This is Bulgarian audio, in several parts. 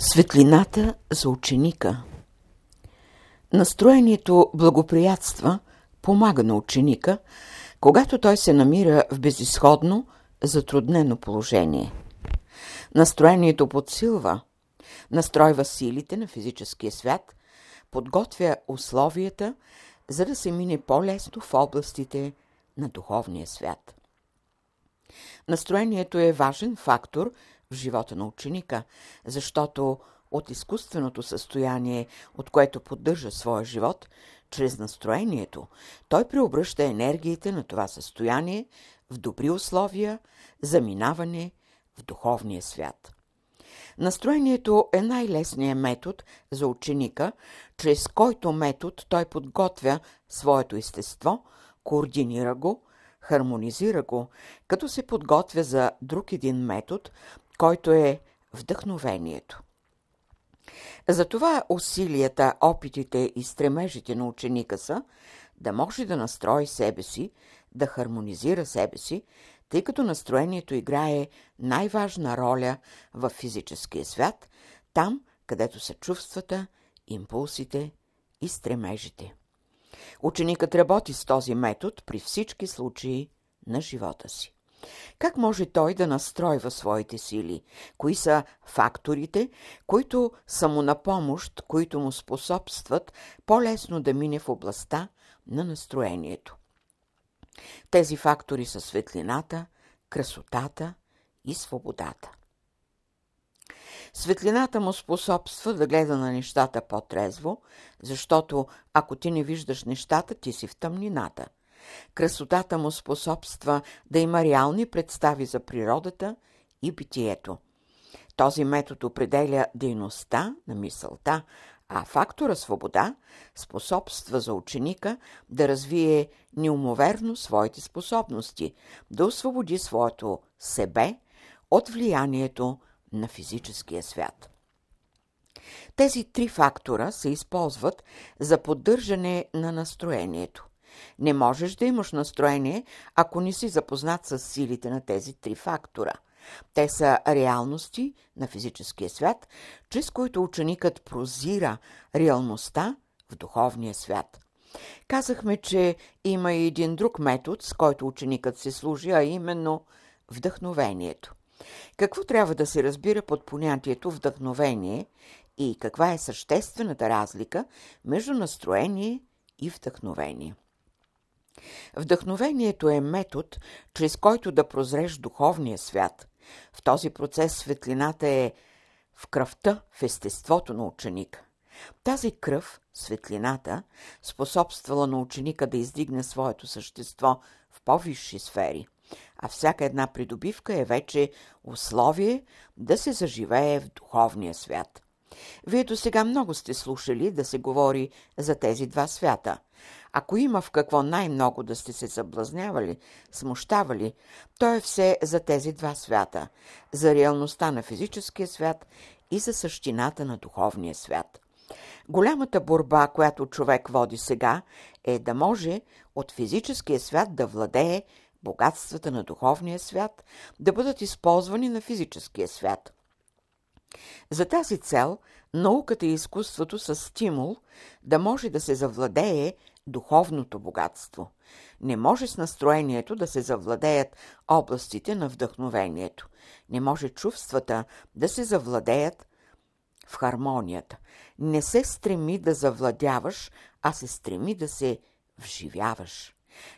Светлината за ученика Настроението благоприятства, помага на ученика, когато той се намира в безисходно, затруднено положение. Настроението подсилва, настройва силите на физическия свят, подготвя условията, за да се мине по-лесно в областите на духовния свят. Настроението е важен фактор в живота на ученика, защото от изкуственото състояние, от което поддържа своя живот, чрез настроението, той преобръща енергиите на това състояние в добри условия за минаване в духовния свят. Настроението е най-лесният метод за ученика, чрез който метод той подготвя своето естество, координира го, хармонизира го, като се подготвя за друг един метод, който е вдъхновението. Затова усилията, опитите и стремежите на ученика са да може да настрои себе си, да хармонизира себе си, тъй като настроението играе най-важна роля в физическия свят, там, където са чувствата, импулсите и стремежите. Ученикът работи с този метод при всички случаи на живота си. Как може той да настройва своите сили? Кои са факторите, които са му на помощ, които му способстват по-лесно да мине в областта на настроението? Тези фактори са светлината, красотата и свободата. Светлината му способства да гледа на нещата по-трезво, защото ако ти не виждаш нещата, ти си в тъмнината – Красотата му способства да има реални представи за природата и битието. Този метод определя дейността на мисълта, а фактора свобода способства за ученика да развие неумоверно своите способности, да освободи своето себе от влиянието на физическия свят. Тези три фактора се използват за поддържане на настроението. Не можеш да имаш настроение, ако не си запознат с силите на тези три фактора. Те са реалности на физическия свят, чрез които ученикът прозира реалността в духовния свят. Казахме, че има и един друг метод, с който ученикът се служи, а именно вдъхновението. Какво трябва да се разбира под понятието вдъхновение и каква е съществената разлика между настроение и вдъхновение? Вдъхновението е метод, чрез който да прозреш духовния свят. В този процес светлината е в кръвта, в естеството на ученика. Тази кръв, светлината, способствала на ученика да издигне своето същество в по-висши сфери, а всяка една придобивка е вече условие да се заживее в духовния свят. Вие до сега много сте слушали да се говори за тези два свята. Ако има в какво най-много да сте се съблазнявали, смущавали, то е все за тези два свята – за реалността на физическия свят и за същината на духовния свят. Голямата борба, която човек води сега, е да може от физическия свят да владее богатствата на духовния свят, да бъдат използвани на физическия свят – за тази цел науката и изкуството са стимул да може да се завладее духовното богатство. Не може с настроението да се завладеят областите на вдъхновението. Не може чувствата да се завладеят в хармонията. Не се стреми да завладяваш, а се стреми да се вживяваш.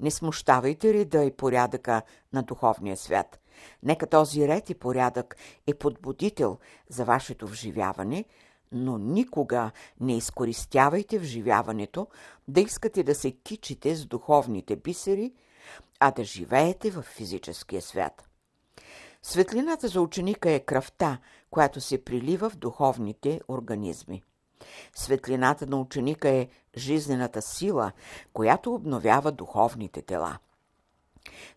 Не смущавайте реда и порядъка на духовния свят. Нека този ред и порядък е подбудител за вашето вживяване, но никога не изкористявайте вживяването да искате да се кичите с духовните бисери, а да живеете в физическия свят. Светлината за ученика е кръвта, която се прилива в духовните организми. Светлината на ученика е жизнената сила, която обновява духовните тела.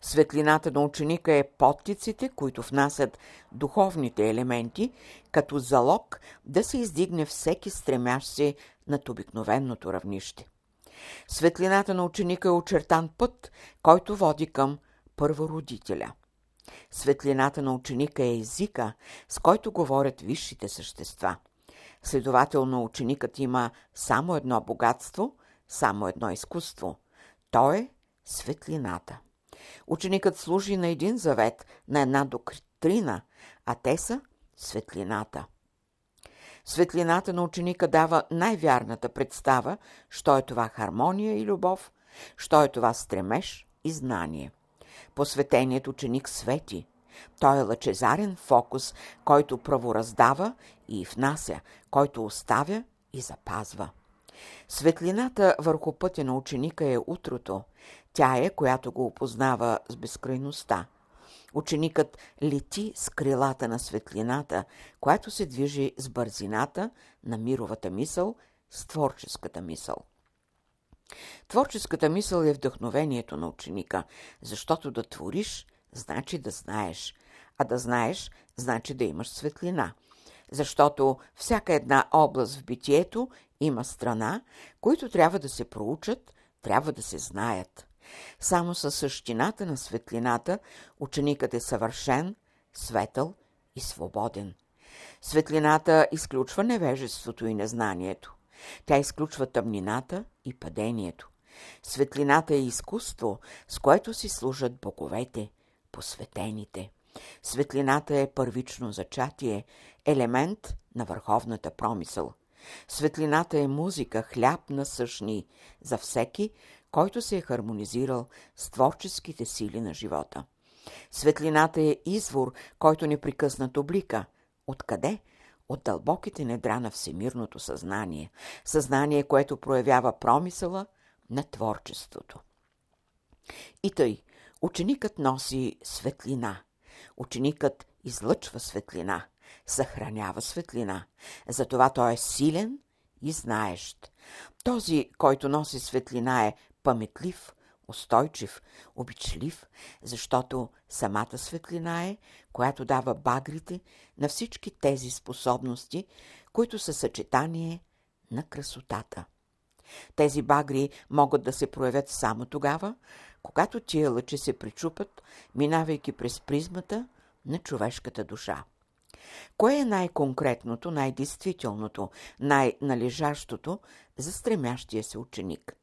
Светлината на ученика е подтиците, които внасят духовните елементи, като залог да се издигне всеки стремящ се над обикновеното равнище. Светлината на ученика е очертан път, който води към първородителя. Светлината на ученика е езика, с който говорят висшите същества – Следователно, ученикът има само едно богатство, само едно изкуство. То е светлината. Ученикът служи на един завет, на една доктрина, а те са светлината. Светлината на ученика дава най-вярната представа, що е това хармония и любов, що е това стремеж и знание. Посветеният ученик свети. Той е лъчезарен фокус, който правораздава и внася, който оставя и запазва. Светлината върху пътя на ученика е утрото. Тя е, която го опознава с безкрайността. Ученикът лети с крилата на светлината, която се движи с бързината на мировата мисъл, с творческата мисъл. Творческата мисъл е вдъхновението на ученика, защото да твориш значи да знаеш, а да знаеш значи да имаш светлина, защото всяка една област в битието има страна, които трябва да се проучат, трябва да се знаят. Само със същината на светлината ученикът е съвършен, светъл и свободен. Светлината изключва невежеството и незнанието. Тя изключва тъмнината и падението. Светлината е изкуство, с което си служат боговете, посветените. Светлината е първично зачатие, елемент на върховната промисъл. Светлината е музика, хляб на същни за всеки, който се е хармонизирал с творческите сили на живота. Светлината е извор, който непрекъснато блика. Откъде? От дълбоките недра на всемирното съзнание. Съзнание, което проявява промисъла на творчеството. И тъй, ученикът носи светлина. Ученикът излъчва светлина, съхранява светлина. Затова той е силен и знаещ. Този, който носи светлина е паметлив, устойчив, обичлив, защото самата светлина е, която дава багрите на всички тези способности, които са съчетание на красотата. Тези багри могат да се проявят само тогава, когато тия лъчи се причупат, минавайки през призмата на човешката душа. Кое е най-конкретното, най-действителното, най-належащото за стремящия се ученик?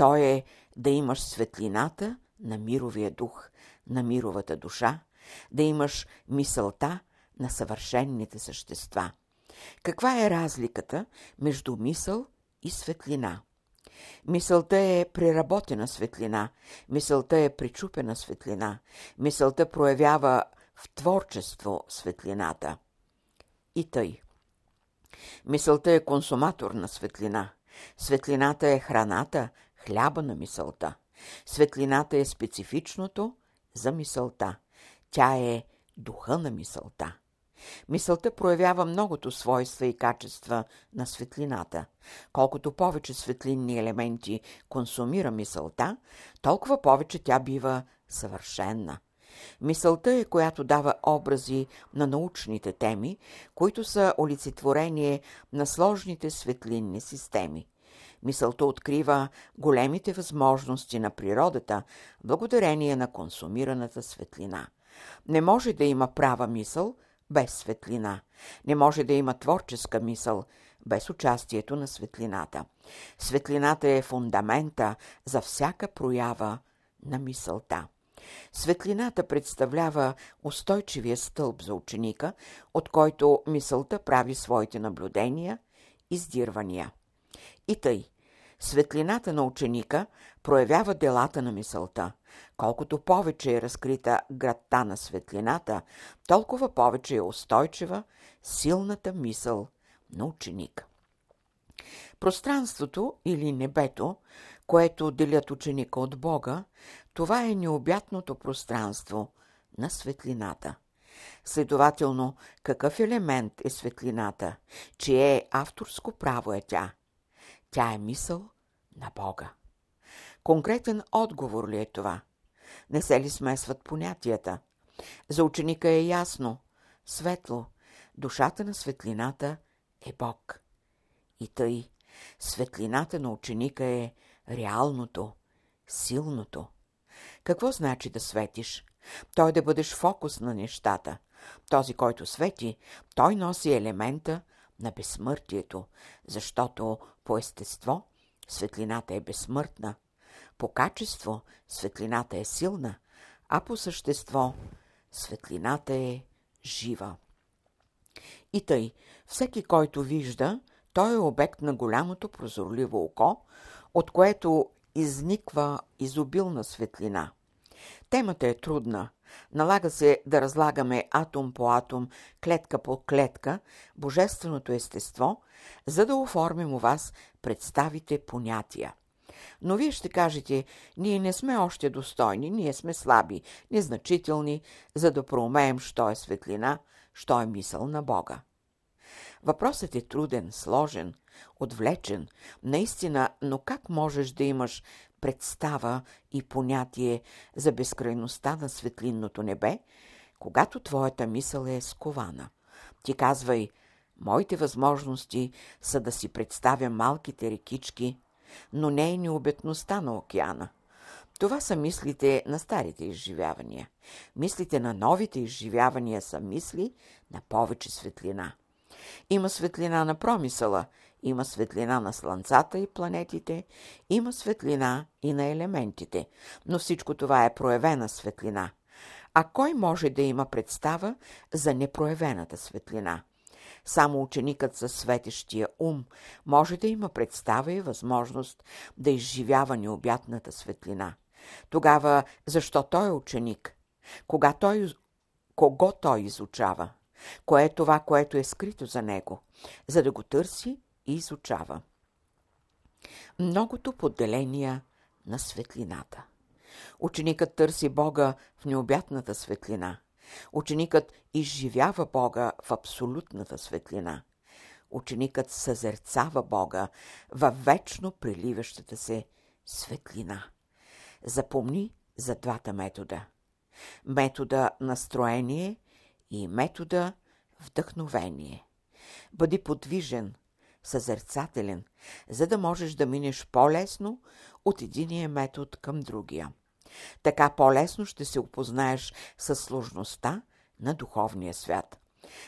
То е да имаш светлината на мировия дух, на мировата душа, да имаш мисълта на съвършенните същества. Каква е разликата между мисъл и светлина? Мисълта е преработена светлина, мисълта е причупена светлина, мисълта проявява в творчество светлината. И тъй. Мисълта е консуматор на светлина. Светлината е храната, хляба на мисълта. Светлината е специфичното за мисълта. Тя е духа на мисълта. Мисълта проявява многото свойства и качества на светлината. Колкото повече светлинни елементи консумира мисълта, толкова повече тя бива съвършенна. Мисълта е, която дава образи на научните теми, които са олицетворение на сложните светлинни системи. Мисълта открива големите възможности на природата, благодарение на консумираната светлина. Не може да има права мисъл без светлина. Не може да има творческа мисъл без участието на светлината. Светлината е фундамента за всяка проява на мисълта. Светлината представлява устойчивия стълб за ученика, от който мисълта прави своите наблюдения, издирвания. И тъй, светлината на ученика проявява делата на мисълта. Колкото повече е разкрита градта на светлината, толкова повече е устойчива силната мисъл на ученика. Пространството или небето, което делят ученика от Бога, това е необятното пространство на светлината. Следователно, какъв елемент е светлината? Чие авторско право е тя? Тя е мисъл на Бога. Конкретен отговор ли е това? Не се ли смесват понятията? За ученика е ясно. Светло. Душата на светлината е Бог. И тъй, светлината на ученика е реалното, силното. Какво значи да светиш? Той да бъдеш фокус на нещата. Този, който свети, той носи елемента на безсмъртието, защото по естество светлината е безсмъртна, по качество светлината е силна, а по същество светлината е жива. И тъй, всеки, който вижда, той е обект на голямото прозорливо око, от което изниква изобилна светлина. Темата е трудна. Налага се да разлагаме атом по атом, клетка по клетка, божественото естество, за да оформим у вас представите понятия. Но вие ще кажете, ние не сме още достойни, ние сме слаби, незначителни, за да проумеем, що е светлина, що е мисъл на Бога. Въпросът е труден, сложен, отвлечен, наистина, но как можеш да имаш представа и понятие за безкрайността на светлинното небе, когато твоята мисъл е скована? Ти казвай, моите възможности са да си представя малките рекички, но не и необетността на океана. Това са мислите на старите изживявания. Мислите на новите изживявания са мисли на повече светлина. Има светлина на промисъла, има светлина на слънцата и планетите, има светлина и на елементите, но всичко това е проявена светлина. А кой може да има представа за непроявената светлина? Само ученикът със светещия ум може да има представа и възможност да изживява необятната светлина. Тогава защо той е ученик? Кога той, кого той изучава? Кое е това, което е скрито за него, за да го търси и изучава? Многото поделения на светлината. Ученикът търси Бога в необятната светлина. Ученикът изживява Бога в абсолютната светлина. Ученикът съзерцава Бога във вечно приливащата се светлина. Запомни за двата метода. Метода настроение и метода вдъхновение. Бъди подвижен, съзерцателен, за да можеш да минеш по-лесно от единия метод към другия. Така по-лесно ще се опознаеш с сложността на духовния свят.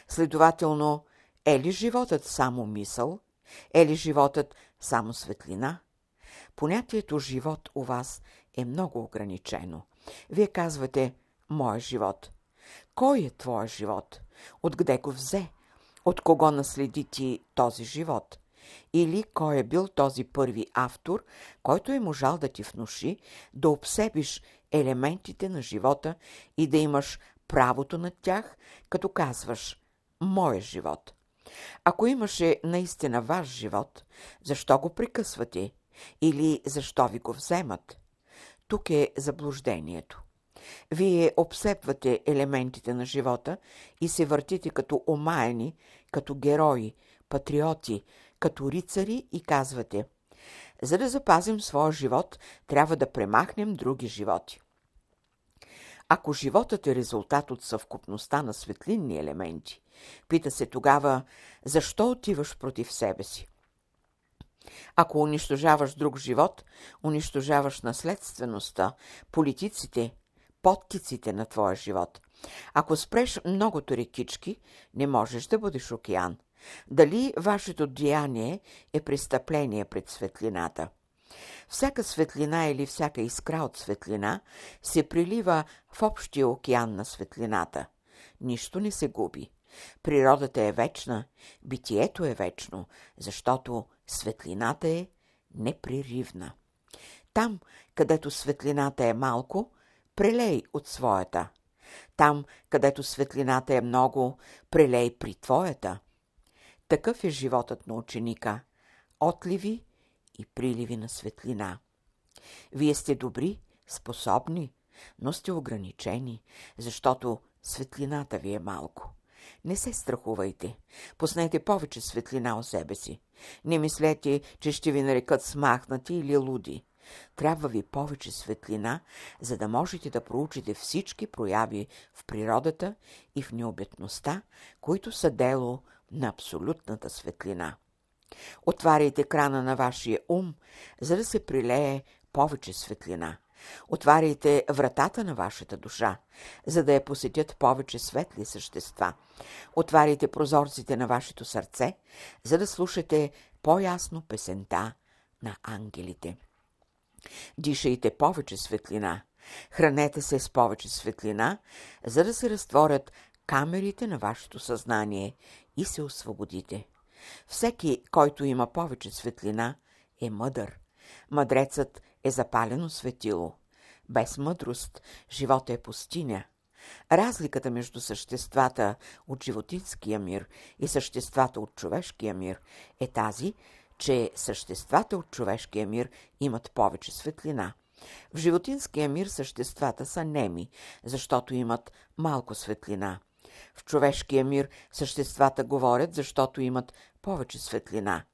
Следователно, е ли животът само мисъл? Е ли животът само светлина? Понятието живот у вас е много ограничено. Вие казвате «Моя живот». Кой е твоя живот? Откъде го взе? От кого наследи ти този живот? Или кой е бил този първи автор, който е можал да ти внуши да обсебиш елементите на живота и да имаш правото над тях, като казваш «Моя живот». Ако имаше наистина ваш живот, защо го прекъсвате? Или защо ви го вземат? Тук е заблуждението. Вие обсепвате елементите на живота и се въртите като омаяни, като герои, патриоти, като рицари и казвате За да запазим своя живот, трябва да премахнем други животи. Ако животът е резултат от съвкупността на светлинни елементи, пита се тогава, защо отиваш против себе си? Ако унищожаваш друг живот, унищожаваш наследствеността, политиците, подтиците на твоя живот. Ако спреш многото рекички, не можеш да бъдеш океан. Дали вашето деяние е престъпление пред светлината? Всяка светлина или всяка искра от светлина се прилива в общия океан на светлината. Нищо не се губи. Природата е вечна, битието е вечно, защото светлината е непреривна. Там, където светлината е малко, прелей от своята. Там, където светлината е много, прелей при твоята. Такъв е животът на ученика. Отливи и приливи на светлина. Вие сте добри, способни, но сте ограничени, защото светлината ви е малко. Не се страхувайте. Поснете повече светлина о себе си. Не мислете, че ще ви нарекат смахнати или луди. Трябва ви повече светлина, за да можете да проучите всички прояви в природата и в необетността, които са дело на абсолютната светлина. Отваряйте крана на вашия ум, за да се прилее повече светлина. Отваряйте вратата на вашата душа, за да я посетят повече светли същества. Отваряйте прозорците на вашето сърце, за да слушате по-ясно песента на ангелите. Дишайте повече светлина. Хранете се с повече светлина, за да се разтворят камерите на вашето съзнание и се освободите. Всеки, който има повече светлина, е мъдър. Мъдрецът е запалено светило. Без мъдрост живота е пустиня. Разликата между съществата от животинския мир и съществата от човешкия мир е тази, че съществата от човешкия мир имат повече светлина. В животинския мир съществата са неми, защото имат малко светлина. В човешкия мир съществата говорят, защото имат повече светлина.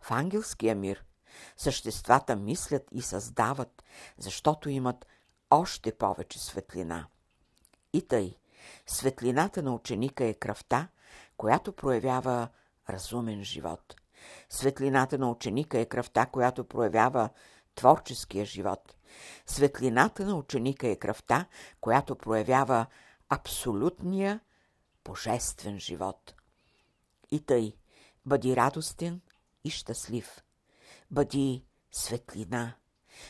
В ангелския мир съществата мислят и създават, защото имат още повече светлина. И тъй, светлината на ученика е кръвта, която проявява разумен живот. Светлината на ученика е кръвта, която проявява творческия живот. Светлината на ученика е кръвта, която проявява абсолютния божествен живот. И тъй, бъди радостен и щастлив. Бъди светлина.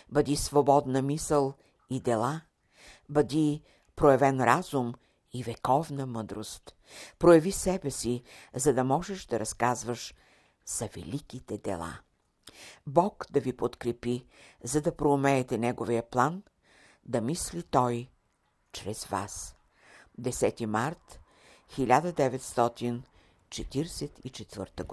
Бъди свободна мисъл и дела. Бъди проявен разум и вековна мъдрост. Прояви себе си, за да можеш да разказваш за великите дела. Бог да ви подкрепи, за да проумеете Неговия план, да мисли Той чрез вас. 10 март 1944 година